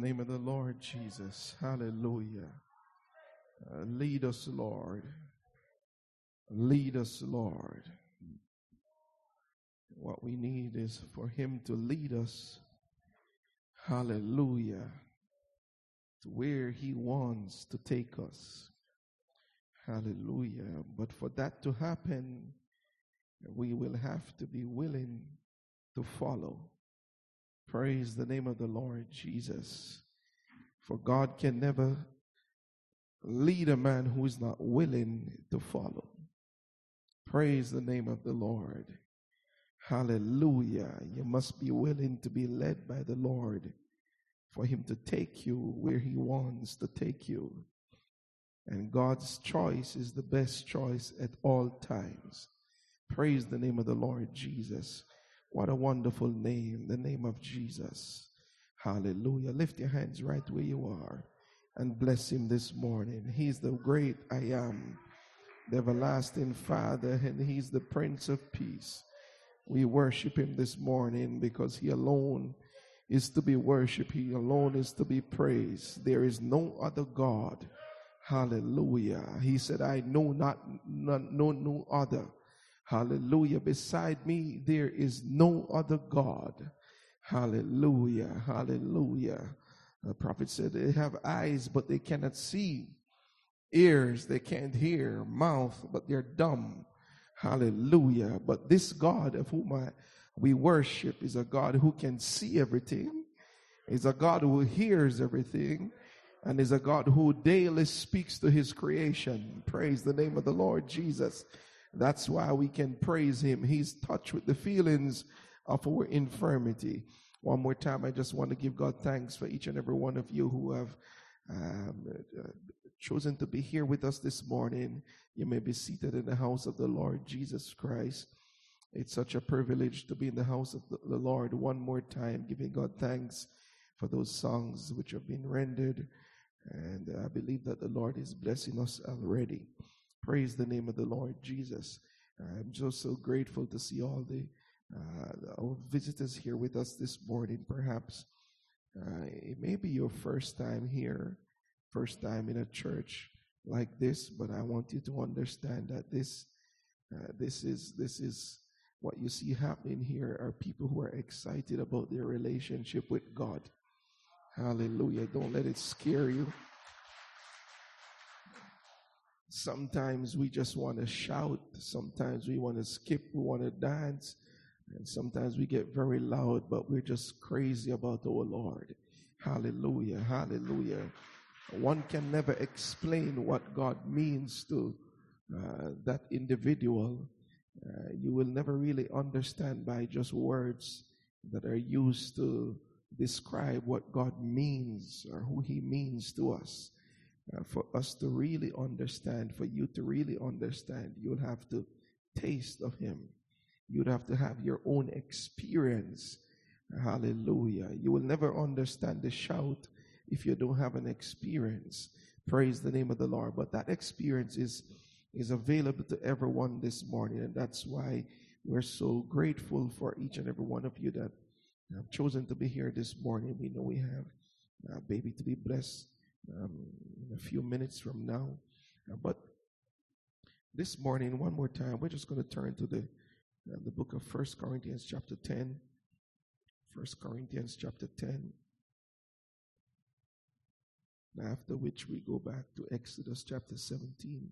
name of the Lord Jesus. Hallelujah. Uh, lead us, Lord. Lead us, Lord. What we need is for Him to lead us. Hallelujah. To where He wants to take us. Hallelujah. But for that to happen, we will have to be willing to follow. Praise the name of the Lord Jesus. For God can never lead a man who is not willing to follow. Praise the name of the Lord. Hallelujah. You must be willing to be led by the Lord for Him to take you where He wants to take you. And God's choice is the best choice at all times. Praise the name of the Lord Jesus. What a wonderful name, the name of Jesus. Hallelujah. Lift your hands right where you are and bless him this morning. He's the great I am, the everlasting Father, and he's the Prince of Peace. We worship him this morning because he alone is to be worshiped. He alone is to be praised. There is no other God. Hallelujah. He said, I know not, no, no other. Hallelujah. Beside me, there is no other God. Hallelujah. Hallelujah. The prophet said they have eyes, but they cannot see. Ears, they can't hear. Mouth, but they're dumb. Hallelujah. But this God of whom I, we worship is a God who can see everything, is a God who hears everything, and is a God who daily speaks to his creation. Praise the name of the Lord Jesus. That's why we can praise him. He's touched with the feelings of our infirmity. One more time, I just want to give God thanks for each and every one of you who have um, uh, chosen to be here with us this morning. You may be seated in the house of the Lord Jesus Christ. It's such a privilege to be in the house of the, the Lord one more time, giving God thanks for those songs which have been rendered. And I believe that the Lord is blessing us already. Praise the name of the Lord Jesus. I'm just so grateful to see all the uh, our visitors here with us this morning. Perhaps uh, it may be your first time here, first time in a church like this, but I want you to understand that this uh, this is this is what you see happening here are people who are excited about their relationship with God. Hallelujah. Don't let it scare you. Sometimes we just want to shout. Sometimes we want to skip. We want to dance. And sometimes we get very loud, but we're just crazy about our Lord. Hallelujah. Hallelujah. One can never explain what God means to uh, that individual. Uh, you will never really understand by just words that are used to describe what God means or who He means to us. Uh, for us to really understand, for you to really understand, you'll have to taste of Him. You'd have to have your own experience. Hallelujah. You will never understand the shout if you don't have an experience. Praise the name of the Lord. But that experience is, is available to everyone this morning. And that's why we're so grateful for each and every one of you that have chosen to be here this morning. We know we have a baby to be blessed um, in a few minutes from now. Uh, but this morning, one more time, we're just going to turn to the uh, the book of First Corinthians, chapter ten. First Corinthians, chapter ten. After which we go back to Exodus chapter 17.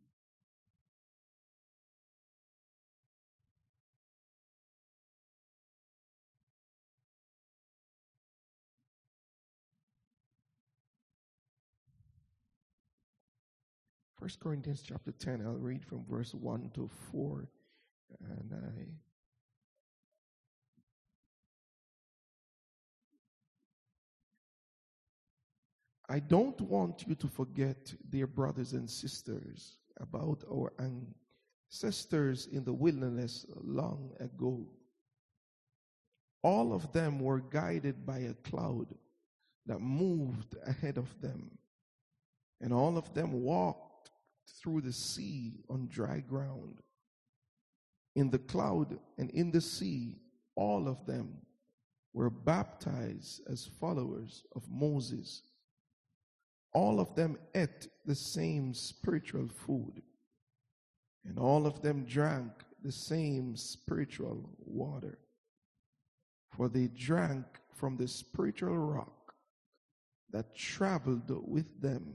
First Corinthians chapter 10, I'll read from verse 1 to 4. And I I don't want you to forget, dear brothers and sisters, about our ancestors in the wilderness long ago. All of them were guided by a cloud that moved ahead of them, and all of them walked through the sea on dry ground. In the cloud and in the sea, all of them were baptized as followers of Moses. All of them ate the same spiritual food, and all of them drank the same spiritual water. For they drank from the spiritual rock that traveled with them,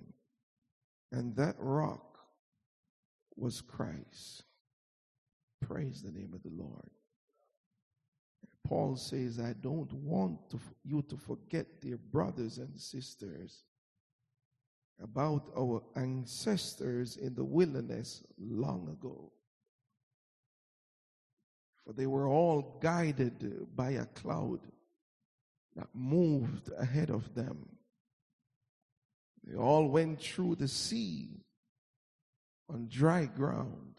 and that rock was Christ. Praise the name of the Lord. Paul says, I don't want to, you to forget, dear brothers and sisters, about our ancestors in the wilderness long ago. For they were all guided by a cloud that moved ahead of them. They all went through the sea on dry ground.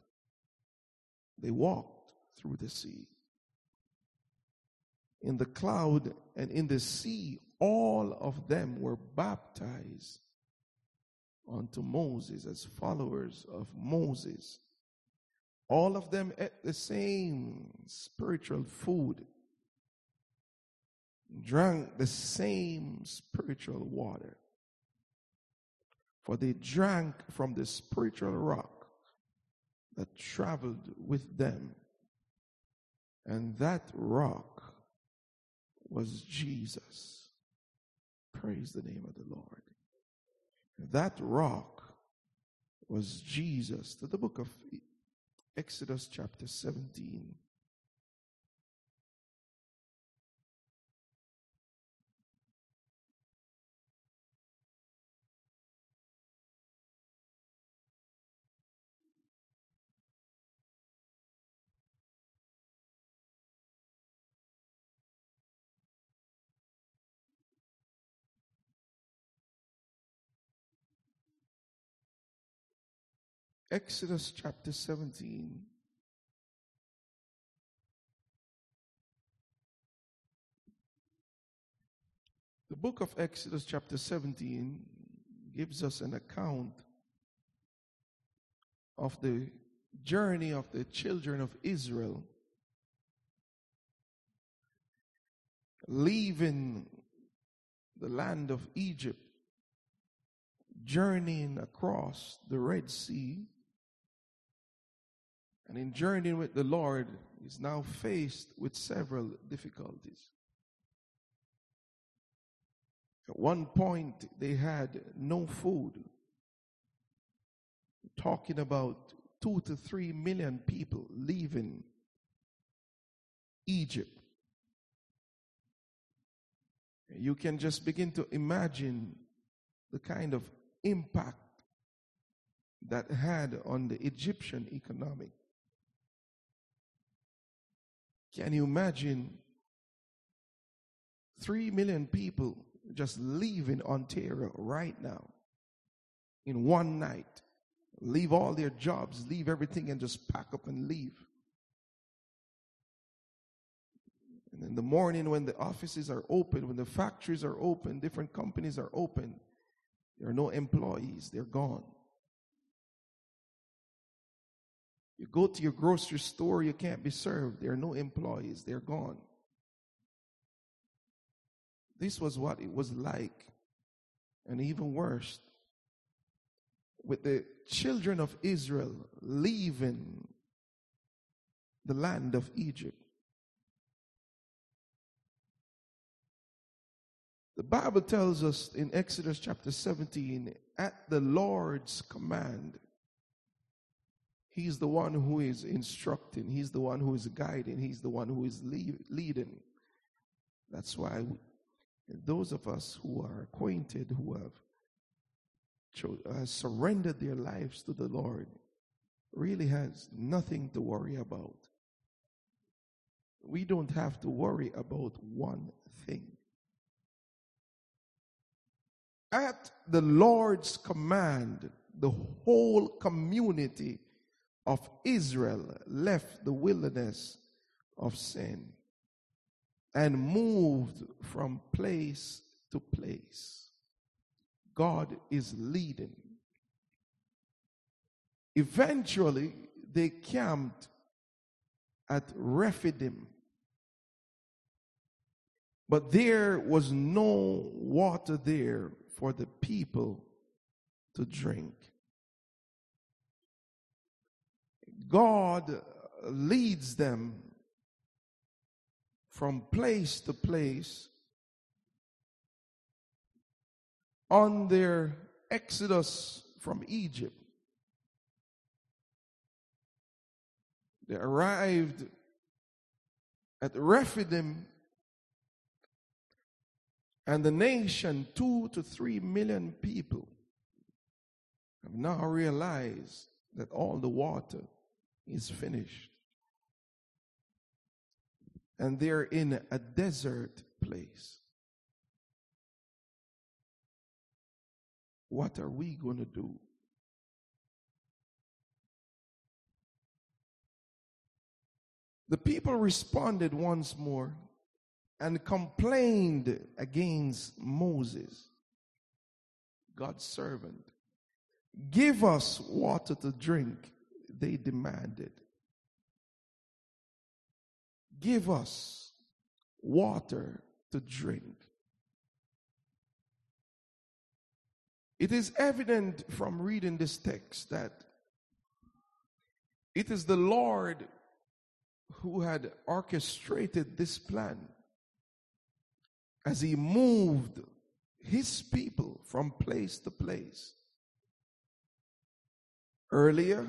They walked through the sea. In the cloud and in the sea, all of them were baptized unto Moses as followers of Moses. All of them ate the same spiritual food, drank the same spiritual water. For they drank from the spiritual rock that traveled with them. And that rock was Jesus. Praise the name of the Lord. That rock was Jesus. To the book of Exodus, chapter 17. Exodus chapter 17. The book of Exodus, chapter 17, gives us an account of the journey of the children of Israel leaving the land of Egypt, journeying across the Red Sea, and in journeying with the Lord, is now faced with several difficulties. At one point, they had no food. talking about two to three million people leaving Egypt. You can just begin to imagine the kind of impact that had on the Egyptian economic. Can you imagine three million people just leaving Ontario right now in one night? Leave all their jobs, leave everything, and just pack up and leave. And in the morning, when the offices are open, when the factories are open, different companies are open, there are no employees, they're gone. You go to your grocery store, you can't be served. There are no employees, they're gone. This was what it was like. And even worse, with the children of Israel leaving the land of Egypt. The Bible tells us in Exodus chapter 17, at the Lord's command, He's the one who is instructing. He's the one who is guiding. He's the one who is leading. That's why we, those of us who are acquainted, who have cho- uh, surrendered their lives to the Lord, really has nothing to worry about. We don't have to worry about one thing. At the Lord's command, the whole community of Israel left the wilderness of sin and moved from place to place. God is leading. Eventually, they camped at Rephidim. But there was no water there for the people to drink. God leads them from place to place on their exodus from Egypt. They arrived at Rephidim, and the nation, two to three million people, have now realized that all the water is finished. And they're in a desert place. What are we going to do? The people responded once more and complained against Moses, God's servant. Give us water to drink, they demanded. Give us water to drink. It is evident from reading this text that it is the Lord who had orchestrated this plan as he moved his people from place to place. Earlier,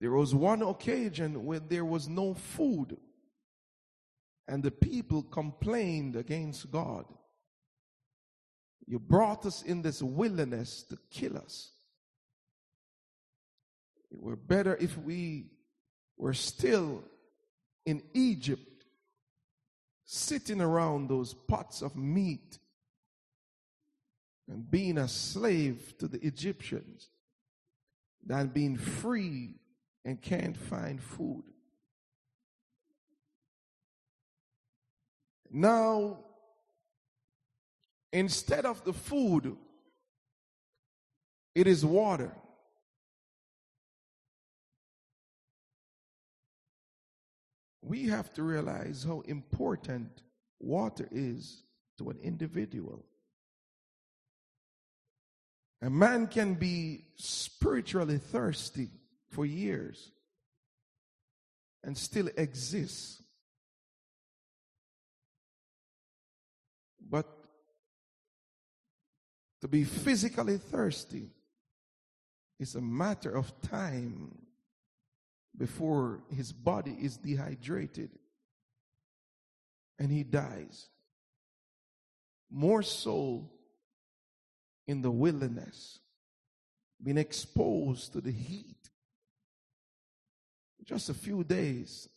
there was one occasion when there was no food and the people complained against God. You brought us in this wilderness to kill us. It were better if we were still in Egypt, sitting around those pots of meat and being a slave to the Egyptians than being free and can't find food. Now, instead of the food, it is water. we have to realize how important water is to an individual. A man can be spiritually thirsty for years and still exists. But to be physically thirsty is a matter of time before his body is dehydrated and he dies. More so in the wilderness, being exposed to the heat. Just a few days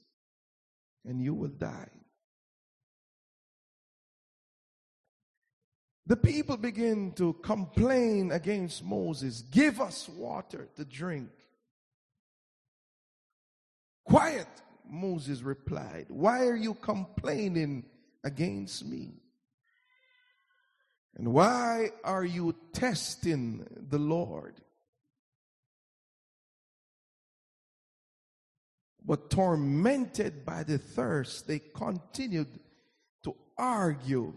and you will die. The people begin to complain against Moses. Give us water to drink. Quiet, Moses replied. Why are you complaining against me? And why are you testing the Lord? But tormented by the thirst, they continued to argue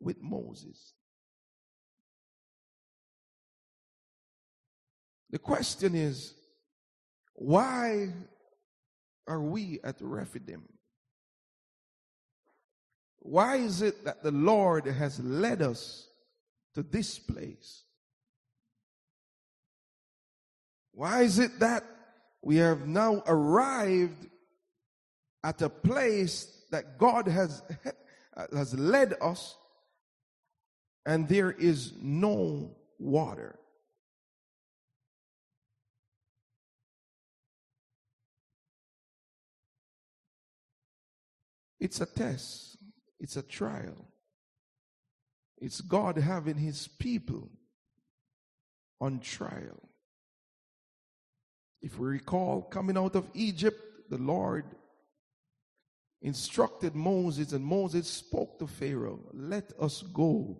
with Moses. The question is, why are we at Rephidim? Why is it that the Lord has led us to this place? Why is it that we have now arrived at a place that God has, has led us and there is no water? It's a test, it's a trial. It's God having his people on trial. If we recall coming out of Egypt, the Lord instructed Moses, and Moses spoke to Pharaoh, Let us go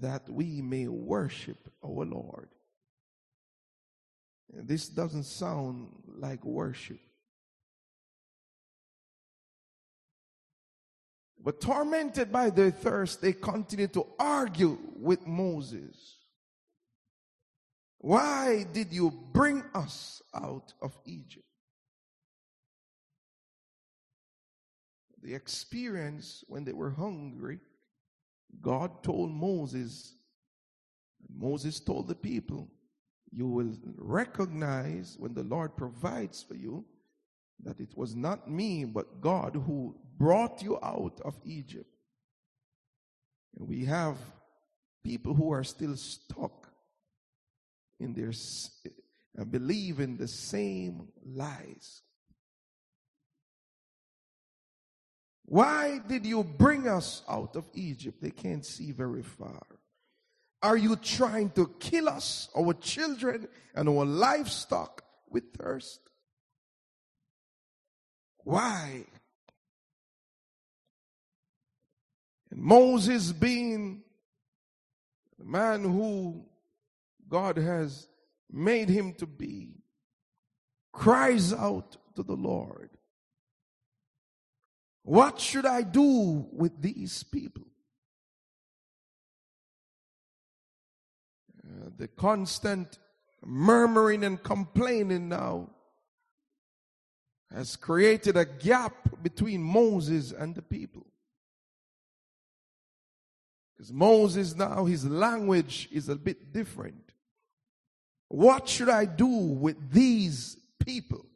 that we may worship our Lord. This doesn't sound like worship. But tormented by their thirst, they continued to argue with Moses. Why did you bring us out of Egypt? The experience when they were hungry, God told Moses, Moses told the people, you will recognize when the Lord provides for you that it was not me, but God who brought you out of Egypt. And we have people who are still stuck in their and uh, believe in the same lies. Why did you bring us out of Egypt? They can't see very far. Are you trying to kill us, our children, and our livestock with thirst? Why? And Moses being the man who God has made him to be, cries out to the Lord, What should I do with these people? Uh, the constant murmuring and complaining now has created a gap between Moses and the people. Because Moses now, his language is a bit different. What should I do with these people?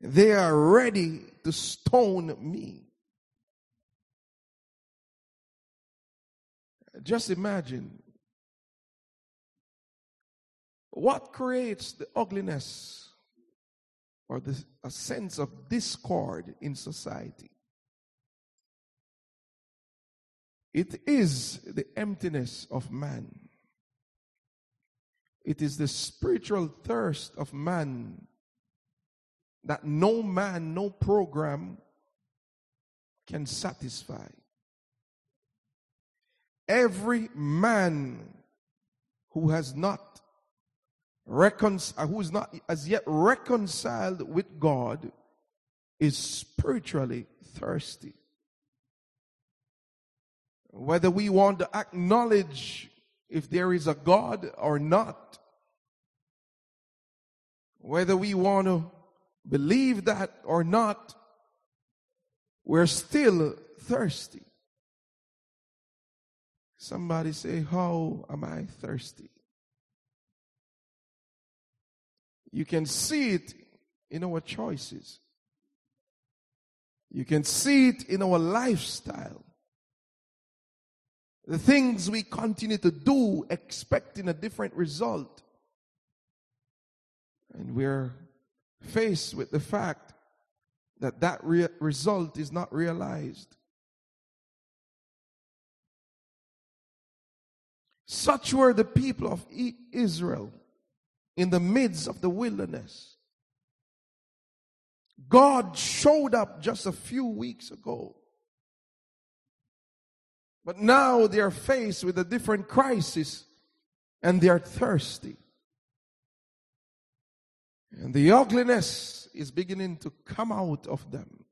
They are ready to stone me. Just imagine what creates the ugliness or the, a sense of discord in society. It is the emptiness of man. It is the spiritual thirst of man that no man, no program can satisfy. Every man who has not who is not as yet reconciled with God is spiritually thirsty. Whether we want to acknowledge if there is a God or not, whether we want to believe that or not, we're still thirsty. Somebody say, How am I thirsty? You can see it in our choices. You can see it in our lifestyle. The things we continue to do expecting a different result. And we're faced with the fact that that re- result is not realized. Such were the people of Israel in the midst of the wilderness. God showed up just a few weeks ago. But now they are faced with a different crisis and they are thirsty. And the ugliness is beginning to come out of them.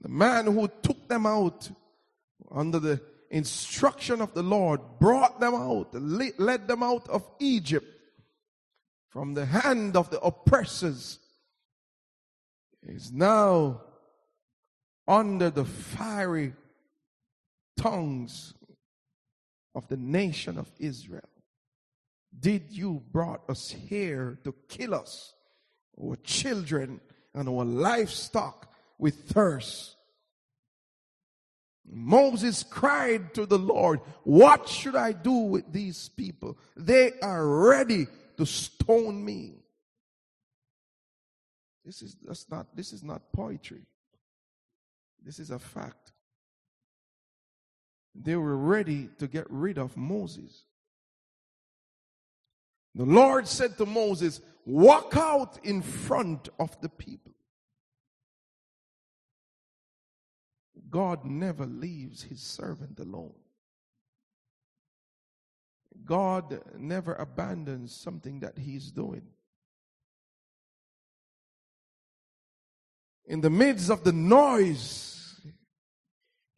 The man who took them out under the instruction of the Lord brought them out, led them out of Egypt from the hand of the oppressors, is now under the fiery tongues of the nation of Israel. Did you brought us here to kill us, our children and our livestock with thirst? Moses cried to the Lord, What should I do with these people? They are ready to stone me. This is that's not this is not poetry. This is a fact. They were ready to get rid of Moses. The Lord said to Moses, Walk out in front of the people. God never leaves his servant alone. God never abandons something that he's doing. in the midst of the noise,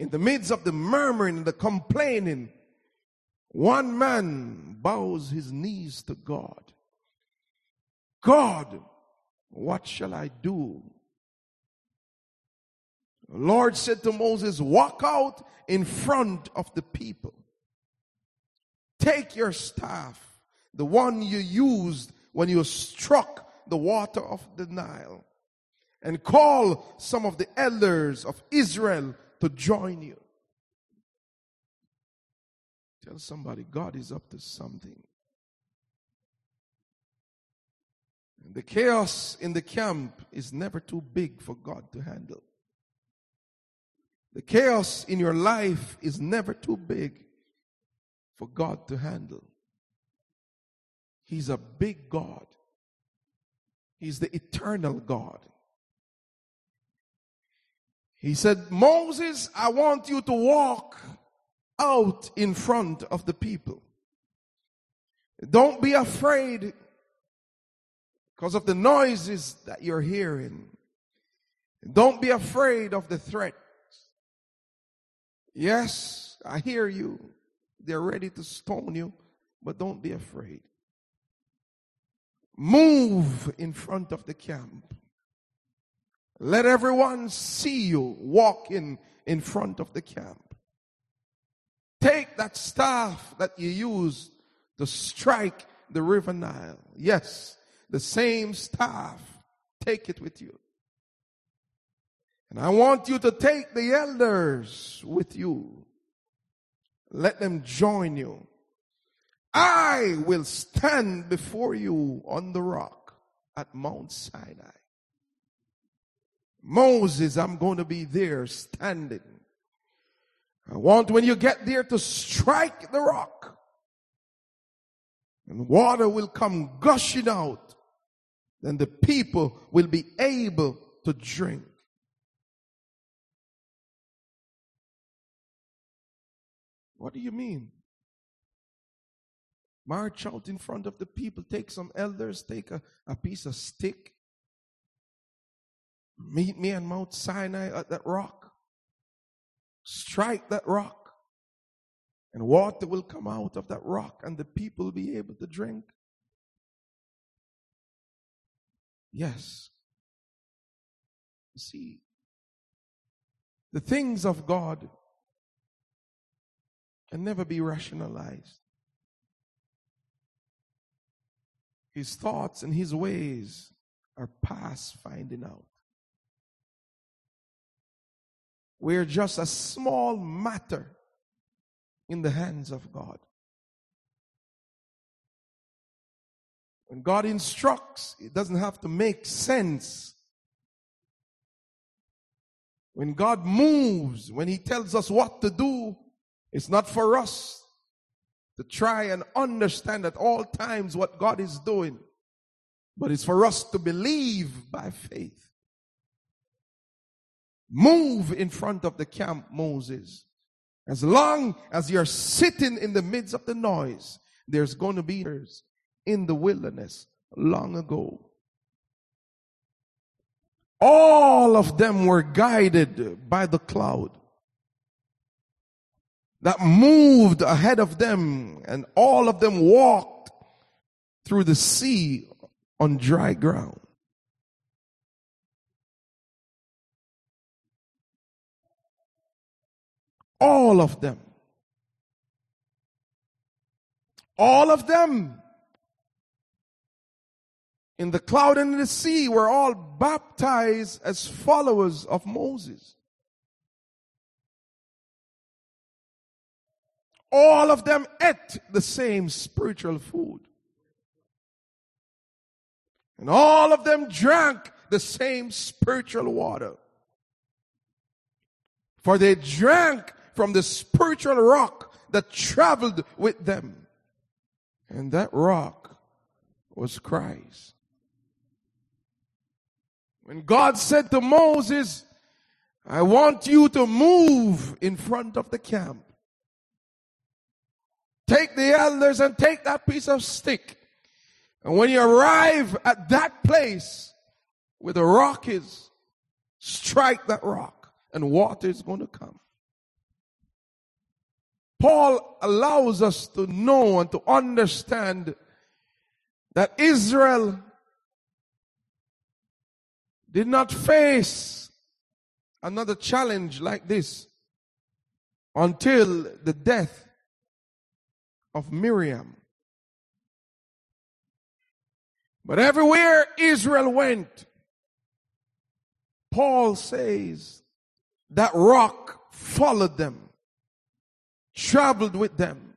in the midst of the murmuring, and the complaining, one man bows his knees to God. God, what shall I do? The Lord said to Moses, walk out in front of the people. Take your staff, the one you used when you struck the water of the Nile, and call some of the elders of Israel to join you. Tell somebody, God is up to something. The chaos in the camp is never too big for God to handle. The chaos in your life is never too big for God to handle. He's a big God. He's the eternal God. He said, Moses, I want you to walk out in front of the people. Don't be afraid because of the noises that you're hearing. Don't be afraid of the threats. Yes, I hear you. They're ready to stone you, but don't be afraid. Move in front of the camp. Let everyone see you walking in front of the camp. Take that staff that you use to strike the river Nile. Yes, the same staff. Take it with you. And I want you to take the elders with you. Let them join you. I will stand before you on the rock at Mount Sinai. Moses, I'm going to be there standing. I want when you get there to strike the rock and water will come gushing out then the people will be able to drink. What do you mean? March out in front of the people, take some elders, take a, a piece of stick. Meet me on Mount Sinai at that rock. Strike that rock. And water will come out of that rock, and the people will be able to drink. Yes. See, the things of God can never be rationalized. His thoughts and his ways are past finding out. We're just a small matter in the hands of God. When God instructs, it doesn't have to make sense. When God moves, when He tells us what to do, it's not for us to try and understand at all times what God is doing, but it's for us to believe by faith. Move in front of the camp, Moses. As long as you're sitting in the midst of the noise, there's going to be in the wilderness long ago. All of them were guided by the cloud that moved ahead of them, and all of them walked through the sea on dry ground. All of them. All of them in the cloud and in the sea were all baptized as followers of Moses. All of them ate the same spiritual food. And all of them drank the same spiritual water. For they drank from the spiritual rock that traveled with them. And that rock was Christ. When God said to Moses, I want you to move in front of the camp. Take the elders and take that piece of stick. And when you arrive at that place where the rock is, strike that rock and water is going to come. Paul allows us to know and to understand that Israel did not face another challenge like this until the death of Miriam. But everywhere Israel went, Paul says that rock followed them, traveled with them,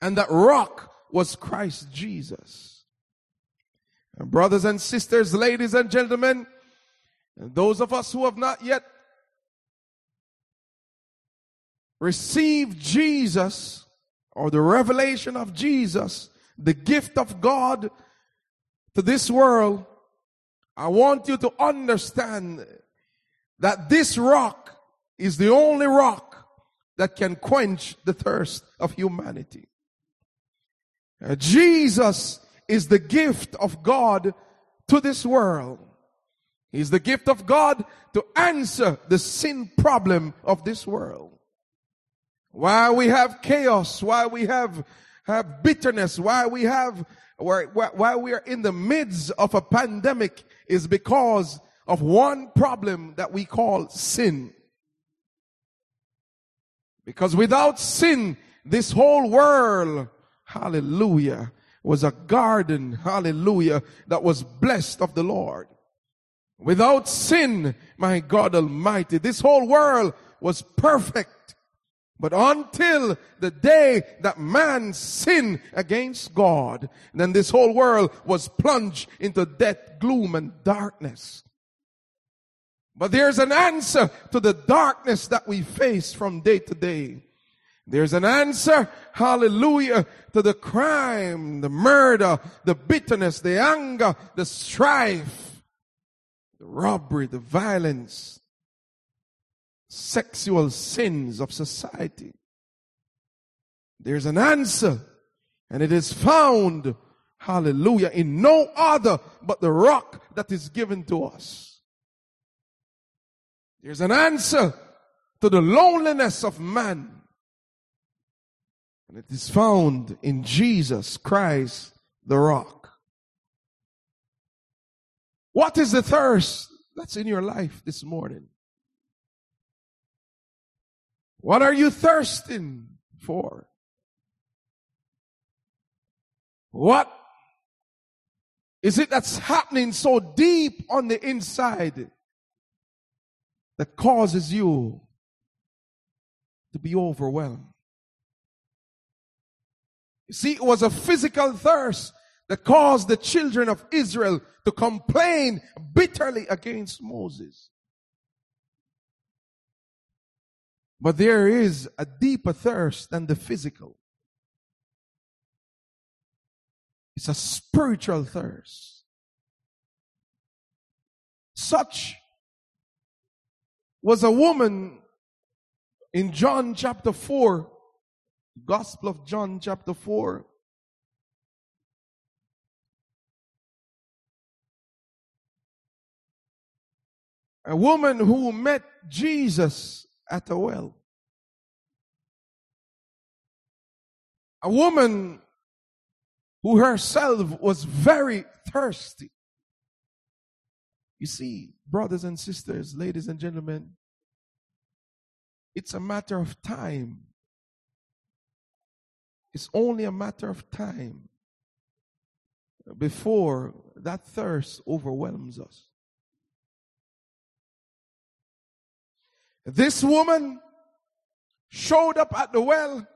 and that rock was Christ Jesus. And brothers and sisters, ladies and gentlemen, and those of us who have not yet received Jesus or the revelation of Jesus, the gift of God to this world, I want you to understand that this rock is the only rock that can quench the thirst of humanity. Uh, Jesus is the gift of God to this world. He's the gift of God to answer the sin problem of this world. Why we have chaos, why we have, have bitterness, why we have, why, why we are in the midst of a pandemic is because of one problem that we call sin. Because without sin, this whole world, hallelujah, was a garden, hallelujah, that was blessed of the Lord. Without sin, my God Almighty, this whole world was perfect. But until the day that man sinned against God, then this whole world was plunged into death, gloom, and darkness. But there's an answer to the darkness that we face from day to day. There's an answer, hallelujah, to the crime, the murder, the bitterness, the anger, the strife the robbery, the violence, sexual sins of society. There's an answer and it is found, hallelujah, in no other but the rock that is given to us. There's an answer to the loneliness of man. And it is found in Jesus Christ, the rock. What is the thirst that's in your life this morning? What are you thirsting for? What is it that's happening so deep on the inside that causes you to be overwhelmed? You see, it was a physical thirst that caused the children of Israel to complain bitterly against Moses. But there is a deeper thirst than the physical. It's a spiritual thirst. Such was a woman in John chapter 4, Gospel of John chapter 4, a woman who met Jesus at a well. A woman who herself was very thirsty. You see, brothers and sisters, ladies and gentlemen, it's a matter of time. It's only a matter of time before that thirst overwhelms us. This woman showed up at the well,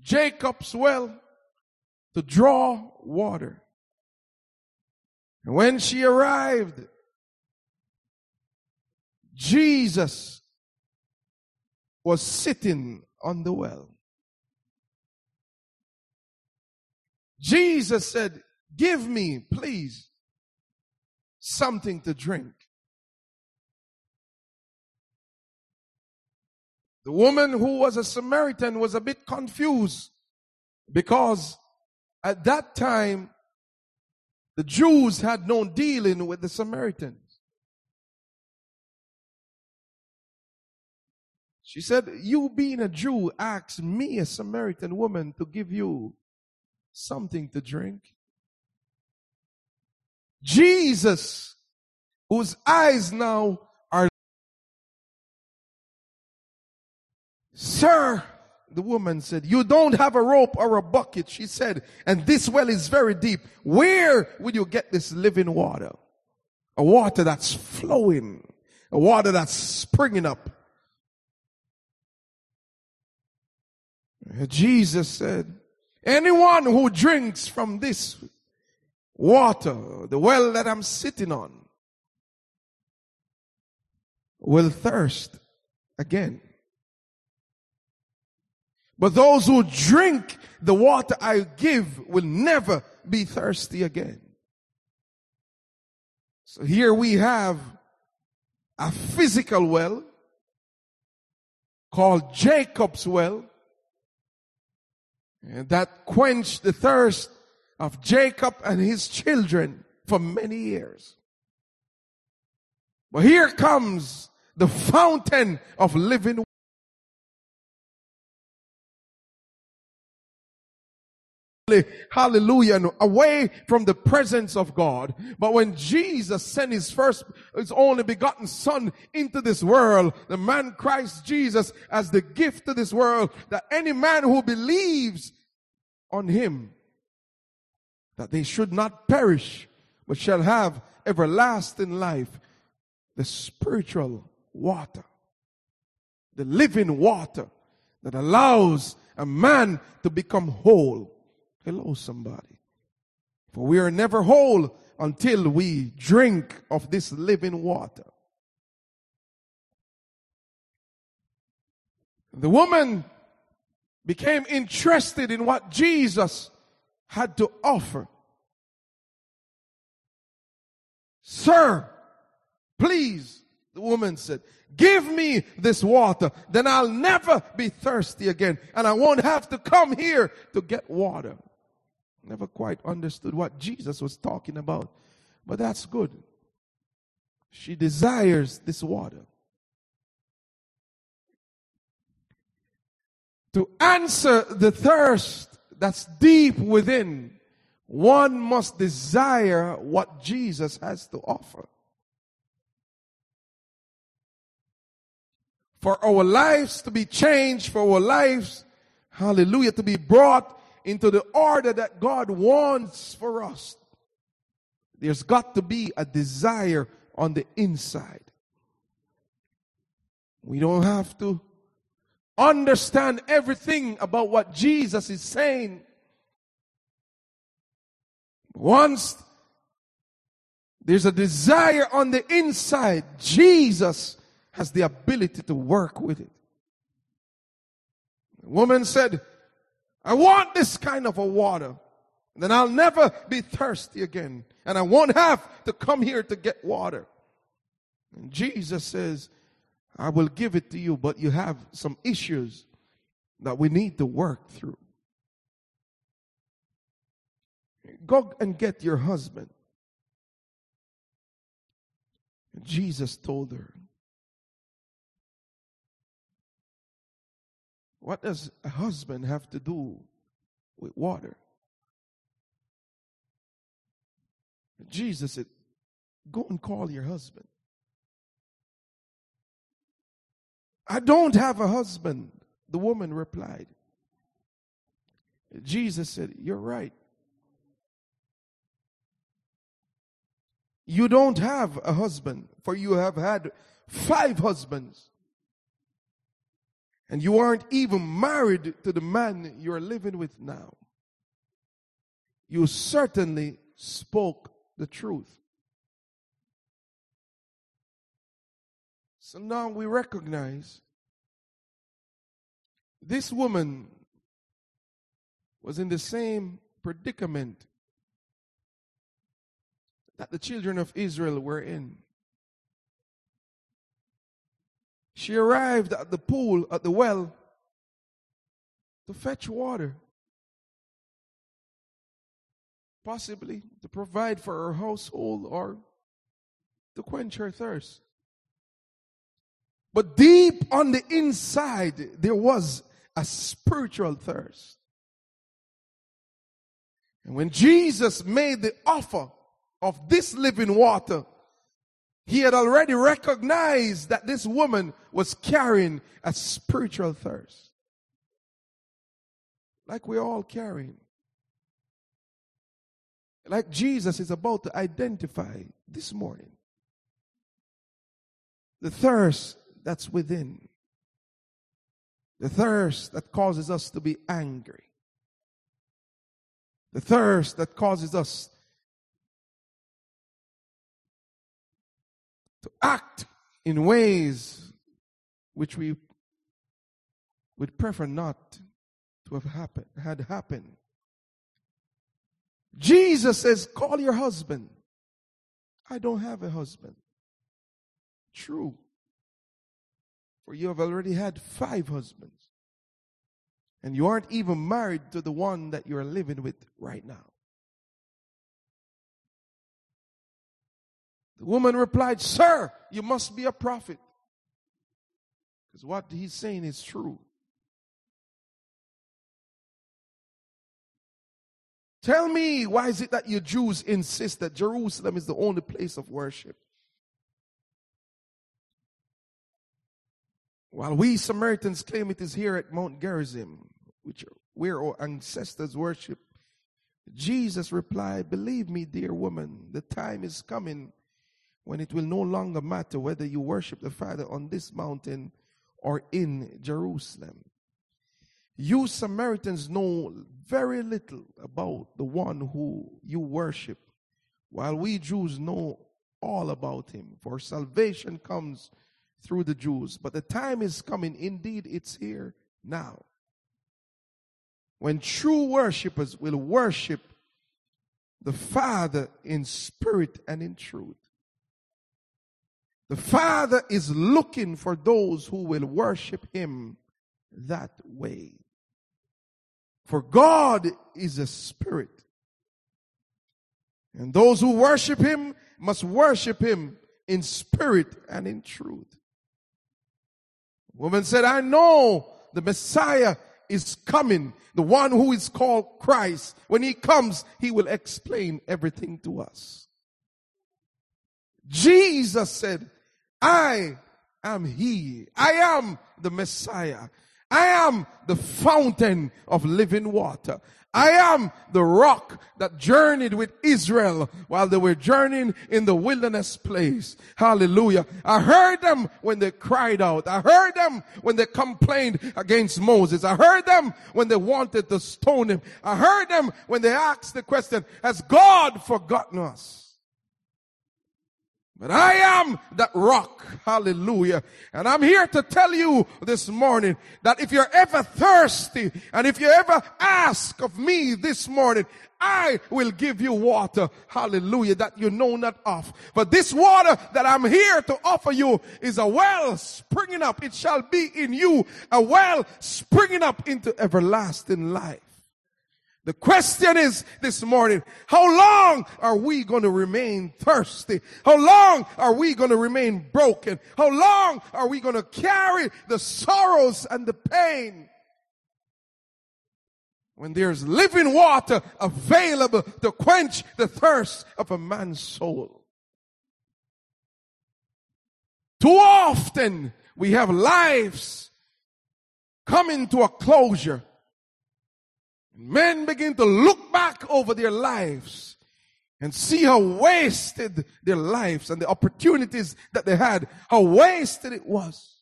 Jacob's well, to draw water. And when she arrived, Jesus was sitting on the well. Jesus said, Give me, please, something to drink. The woman who was a Samaritan was a bit confused because at that time, the Jews had no dealing with the Samaritans. She said, You being a Jew, asked me, a Samaritan woman, to give you something to drink. Jesus, whose eyes now are, Sir, the woman said, You don't have a rope or a bucket, she said, and this well is very deep. Where will you get this living water? A water that's flowing, a water that's springing up. Jesus said, Anyone who drinks from this water, the well that I'm sitting on, will thirst again. But those who drink the water I give will never be thirsty again. So here we have a physical well called Jacob's well Eh, that quenched the thirst of Jacob and his children for many years. But here comes the fountain of living hallelujah, away from the presence of God. But when Jesus sent his first, his only begotten son into this world, the man Christ Jesus as the gift to this world, that any man who believes on him, that they should not perish, but shall have everlasting life, the spiritual water, the living water that allows a man to become whole Hello, somebody. For we are never whole until we drink of this living water. The woman became interested in what Jesus had to offer. Sir, please, the woman said, give me this water. Then I'll never be thirsty again. And I won't have to come here to get water. Never quite understood what Jesus was talking about. But that's good. She desires this water. To answer the thirst that's deep within, one must desire what Jesus has to offer. For our lives to be changed, for our lives, hallelujah, to be brought into the order that God wants for us, there's got to be a desire on the inside. We don't have to understand everything about what Jesus is saying. Once there's a desire on the inside, Jesus has the ability to work with it. The woman said, I want this kind of a water. Then I'll never be thirsty again. And I won't have to come here to get water. And Jesus says, I will give it to you, but you have some issues that we need to work through. Go and get your husband. Jesus told her, What does a husband have to do with water? Jesus said, Go and call your husband. I don't have a husband, the woman replied. Jesus said, You're right. You don't have a husband, for you have had five husbands. And you aren't even married to the man you're living with now. You certainly spoke the truth. So now we recognize this woman was in the same predicament that the children of Israel were in. She arrived at the pool, at the well, to fetch water. Possibly to provide for her household or to quench her thirst. But deep on the inside, there was a spiritual thirst. And when Jesus made the offer of this living water, he had already recognized that this woman was carrying a spiritual thirst. Like we're all carrying. Like Jesus is about to identify this morning. The thirst that's within. The thirst that causes us to be angry. The thirst that causes us to act in ways which we would prefer not to have happened, had happened. Jesus says, call your husband. I don't have a husband. True. For you have already had five husbands. And you aren't even married to the one that you're living with right now. The woman replied, Sir, you must be a prophet. Because what he's saying is true. Tell me, why is it that you Jews insist that Jerusalem is the only place of worship? While we Samaritans claim it is here at Mount Gerizim, which where our ancestors worship, Jesus replied, Believe me, dear woman, the time is coming when it will no longer matter whether you worship the Father on this mountain or in Jerusalem. You Samaritans know very little about the one who you worship, while we Jews know all about him. For salvation comes through the Jews. But the time is coming, indeed, it's here now, when true worshippers will worship the Father in spirit and in truth. The Father is looking for those who will worship Him that way. For God is a spirit. And those who worship Him must worship Him in spirit and in truth. The woman said, I know the Messiah is coming, the one who is called Christ. When He comes, He will explain everything to us. Jesus said, I am he. I am the Messiah. I am the fountain of living water. I am the rock that journeyed with Israel while they were journeying in the wilderness place. Hallelujah. I heard them when they cried out. I heard them when they complained against Moses. I heard them when they wanted to stone him. I heard them when they asked the question, has God forgotten us? But I am that rock. Hallelujah. And I'm here to tell you this morning that if you're ever thirsty and if you ever ask of me this morning, I will give you water. Hallelujah. That you know not of. But this water that I'm here to offer you is a well springing up. It shall be in you a well springing up into everlasting life. The question is this morning, how long are we going to remain thirsty? How long are we going to remain broken? How long are we going to carry the sorrows and the pain? When there's living water available to quench the thirst of a man's soul. Too often we have lives coming to a closure men begin to look back over their lives and see how wasted their lives and the opportunities that they had, how wasted it was.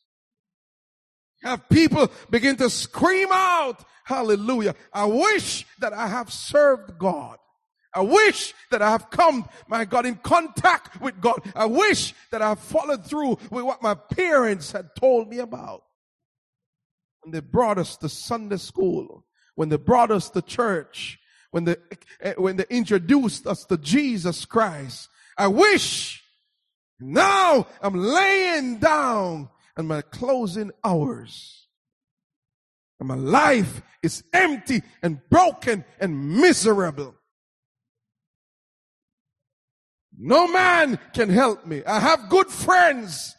Have people begin to scream out, hallelujah. I wish that I have served God. I wish that I have come, my God, in contact with God. I wish that I have followed through with what my parents had told me about. And they brought us to Sunday school when they brought us to church, when they, eh, when they introduced us to Jesus Christ. I wish now I'm laying down in my closing hours. And my life is empty and broken and miserable. No man can help me. I have good friends.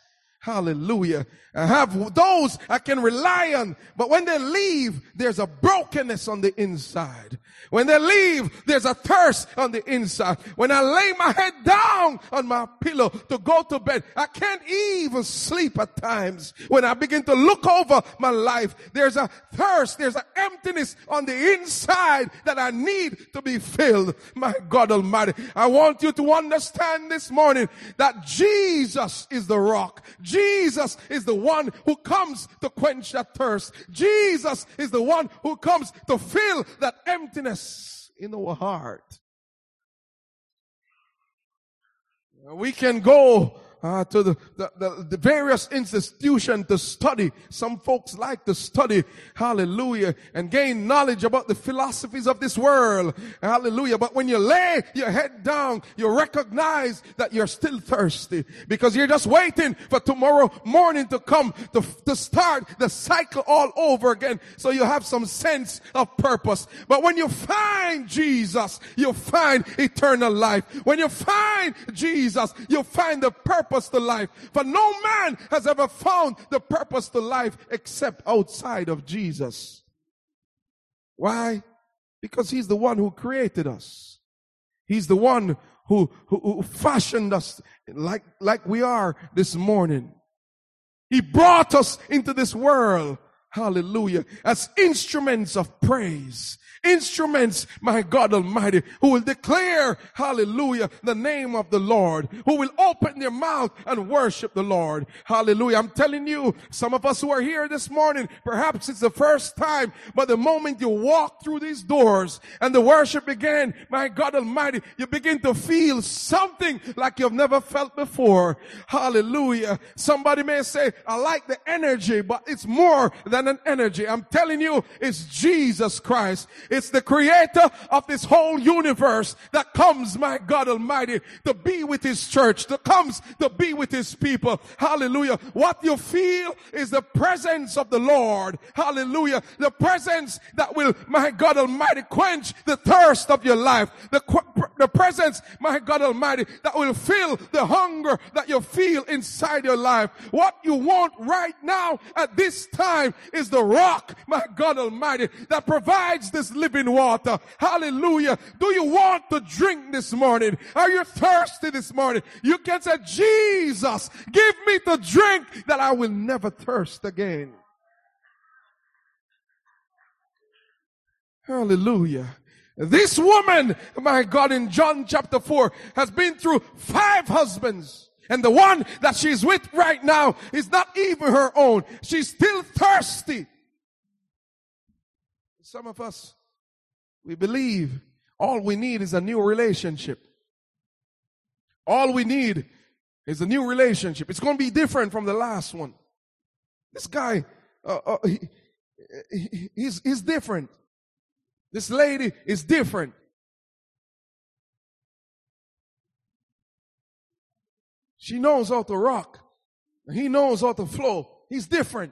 Hallelujah. I have those I can rely on. But when they leave, there's a brokenness on the inside. When they leave, there's a thirst on the inside. When I lay my head down on my pillow to go to bed, I can't even sleep at times. When I begin to look over my life, there's a thirst, there's an emptiness on the inside that I need to be filled. My God Almighty, I want you to understand this morning that Jesus is the rock. Jesus is the one who comes to quench that thirst. Jesus is the one who comes to fill that emptiness in our heart. We can go uh, to the, the, the, the various institutions to study. Some folks like to study, hallelujah, and gain knowledge about the philosophies of this world, hallelujah. But when you lay your head down, you recognize that you're still thirsty because you're just waiting for tomorrow morning to come to, to start the cycle all over again. So you have some sense of purpose. But when you find Jesus, you find eternal life. When you find Jesus, you find the purpose purpose to life. For no man has ever found the purpose to life except outside of Jesus. Why? Because he's the one who created us. He's the one who, who, who fashioned us like, like we are this morning. He brought us into this world Hallelujah. As instruments of praise instruments, my God Almighty, who will declare, hallelujah, the name of the Lord, who will open their mouth and worship the Lord. Hallelujah. I'm telling you, some of us who are here this morning, perhaps it's the first time, but the moment you walk through these doors and the worship began, my God Almighty, you begin to feel something like you've never felt before. Hallelujah. Somebody may say, I like the energy, but it's more than an energy. I'm telling you, it's Jesus Christ. It's the creator of this whole universe that comes, my God Almighty, to be with his church, that comes to be with his people. Hallelujah. What you feel is the presence of the Lord. Hallelujah. The presence that will, my God Almighty, quench the thirst of your life. The, the presence, my God Almighty, that will fill the hunger that you feel inside your life. What you want right now at this time is the rock, my God Almighty, that provides this living water. Hallelujah. Do you want to drink this morning? Are you thirsty this morning? You can say, Jesus, give me to drink that I will never thirst again. Hallelujah. This woman, my God, in John chapter 4 has been through five husbands. And the one that she's with right now is not even her own. She's still thirsty. Some of us, we believe all we need is a new relationship. All we need is a new relationship. It's going to be different from the last one. This guy, uh, uh, he, he's, he's different. This lady is different. She knows how to rock. He knows how to flow. He's different.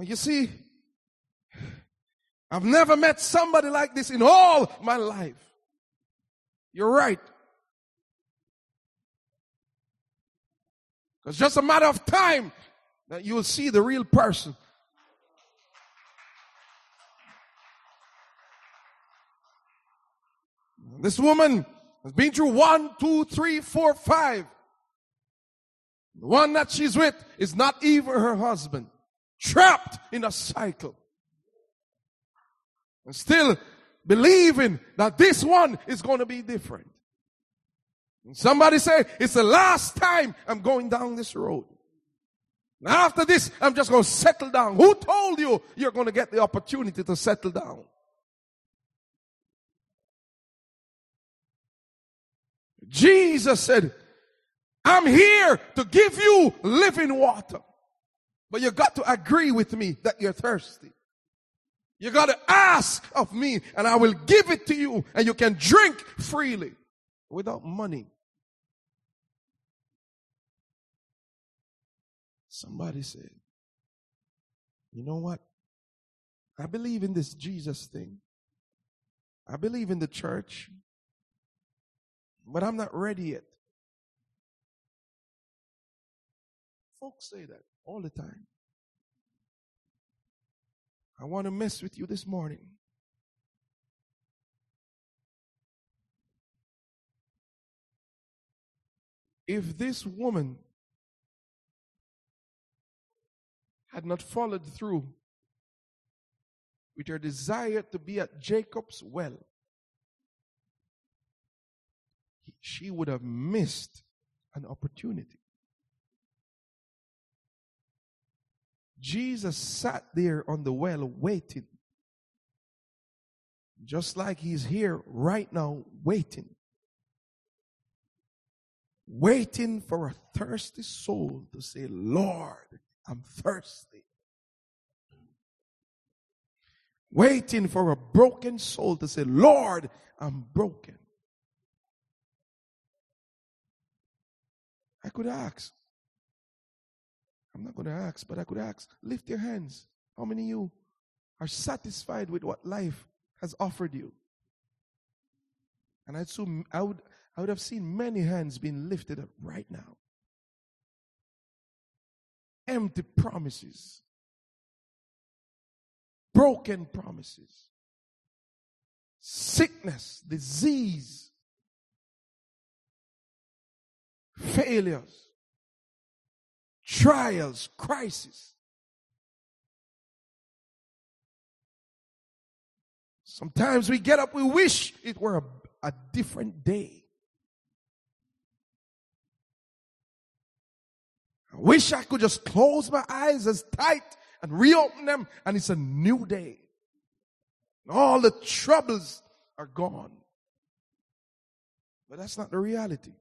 You see, I've never met somebody like this in all my life. You're right. It's just a matter of time that you will see the real person. This woman has been through one, two, three, four, five. The one that she's with is not even her husband. Trapped in a cycle and still believing that this one is going to be different. And somebody say, it's the last time I'm going down this road. after this, I'm just going to settle down. Who told you you're going to get the opportunity to settle down? Jesus said, I'm here to give you living water. But you got to agree with me that you're thirsty. You got to ask of me and I will give it to you and you can drink freely without money. Somebody said, you know what? I believe in this Jesus thing. I believe in the church, but I'm not ready yet. Folks say that all the time. I want to mess with you this morning. If this woman had not followed through with her desire to be at Jacob's well, she would have missed an opportunity. Jesus sat there on the well waiting. Just like he's here right now waiting. Waiting for a thirsty soul to say, Lord, I'm thirsty. Waiting for a broken soul to say, Lord, I'm broken. I could ask. I'm not going to ask, but I could ask. Lift your hands. How many of you are satisfied with what life has offered you? And I'd assume I would, I would have seen many hands being lifted up right now. Empty promises, broken promises, sickness, disease, failures, trials, crisis. Sometimes we get up, we wish it were a, a different day. I wish I could just close my eyes as tight and reopen them, and it's a new day. All the troubles are gone. But that's not the reality.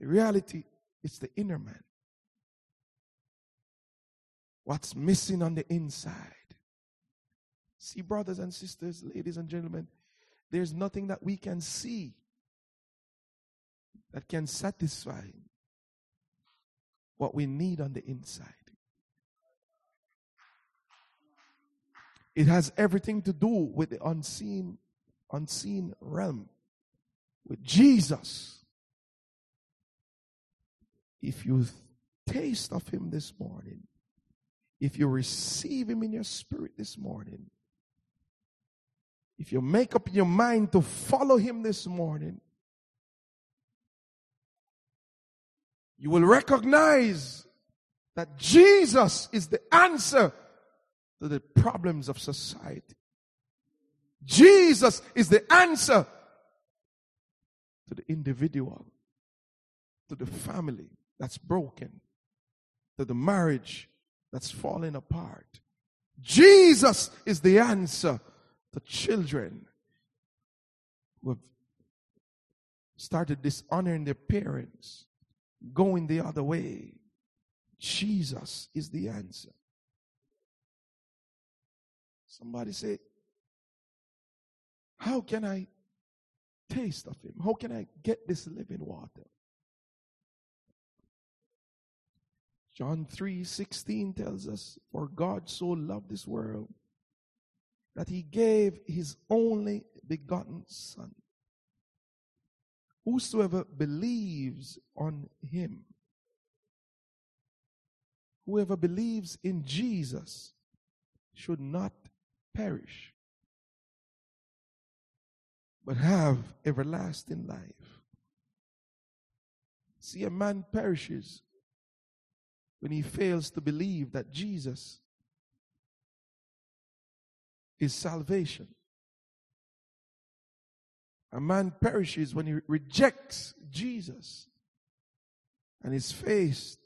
The reality is the inner man. What's missing on the inside? See, brothers and sisters, ladies and gentlemen, there's nothing that we can see that can satisfy what we need on the inside. It has everything to do with the unseen, unseen realm, with Jesus. If you taste of Him this morning, if you receive Him in your spirit this morning, if you make up your mind to follow Him this morning, you will recognize that Jesus is the answer to the problems of society. Jesus is the answer to the individual, to the family that's broken, to the marriage that's falling apart. Jesus is the answer to children who have started dishonoring their parents, going the other way. Jesus is the answer. Somebody say, How can I taste of him? How can I get this living water? John 3 16 tells us, For God so loved this world that he gave his only begotten Son. Whosoever believes on him, whoever believes in Jesus, should not perish, but have everlasting life. See, a man perishes when he fails to believe that Jesus is salvation. A man perishes when he rejects Jesus and his face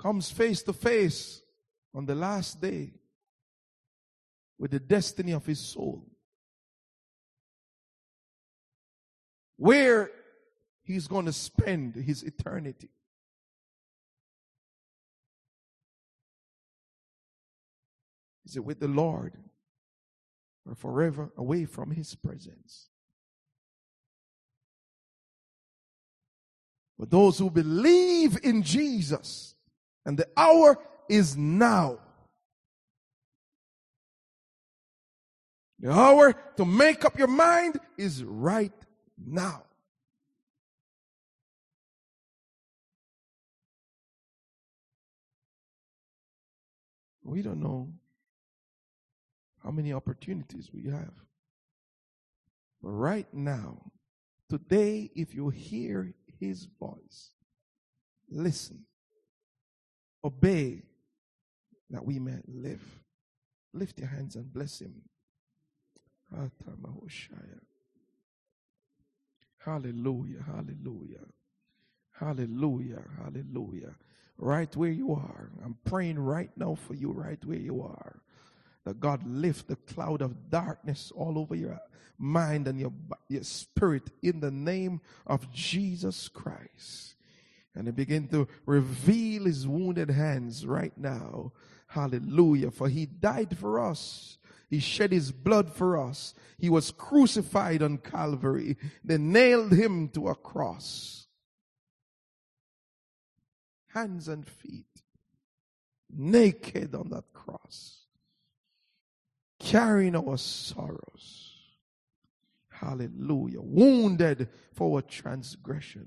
comes face to face on the last day with the destiny of his soul. Where he's going to spend his eternity. Is it with the Lord or forever away from his presence? But those who believe in Jesus, and the hour is now. The hour to make up your mind is right now. We don't know how many opportunities we have. But right now, today, if you hear his voice, listen, obey that we may live. Lift your hands and bless him. Hallelujah, hallelujah, hallelujah, hallelujah. Right where you are. I'm praying right now for you, right where you are. That God lift the cloud of darkness all over your mind and your, your spirit in the name of Jesus Christ. And he begin to reveal his wounded hands right now. Hallelujah. For he died for us. He shed his blood for us. He was crucified on Calvary. They nailed him to a cross. Hands and feet. Naked on that cross. Carrying our sorrows Hallelujah. Wounded for our transgression.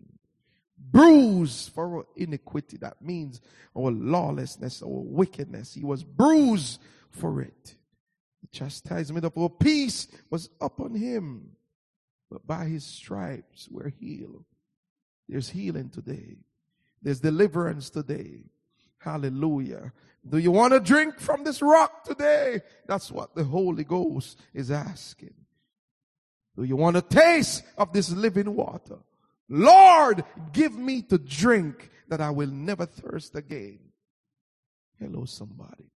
Bruised for our iniquity. That means our lawlessness, our wickedness. He was bruised for it. The chastisement of our peace was upon him. But by his stripes we're healed. There's healing today. There's deliverance today. Hallelujah. Do you want to drink from this rock today? That's what the Holy Ghost is asking. Do you want a taste of this living water? Lord, give me to drink that I will never thirst again. Hello, somebody.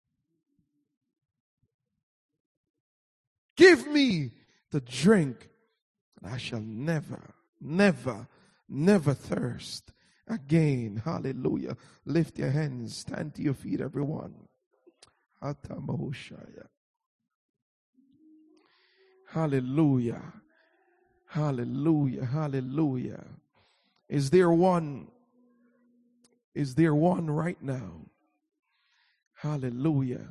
Give me to drink and I shall never, never, never thirst again. Hallelujah. Lift your hands, stand to your feet, everyone. Hallelujah. Hallelujah. Hallelujah. Is there one? Is there one right now? Hallelujah.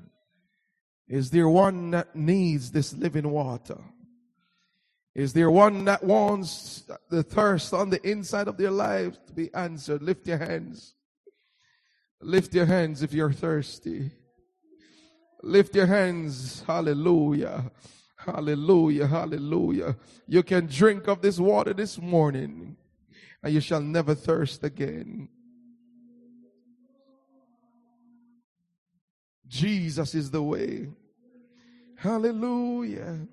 Is there one that needs this living water? Is there one that wants the thirst on the inside of their lives to be answered? Lift your hands. Lift your hands if you're thirsty. Lift your hands. Hallelujah. Hallelujah, hallelujah. You can drink of this water this morning and you shall never thirst again. Jesus is the way. Hallelujah.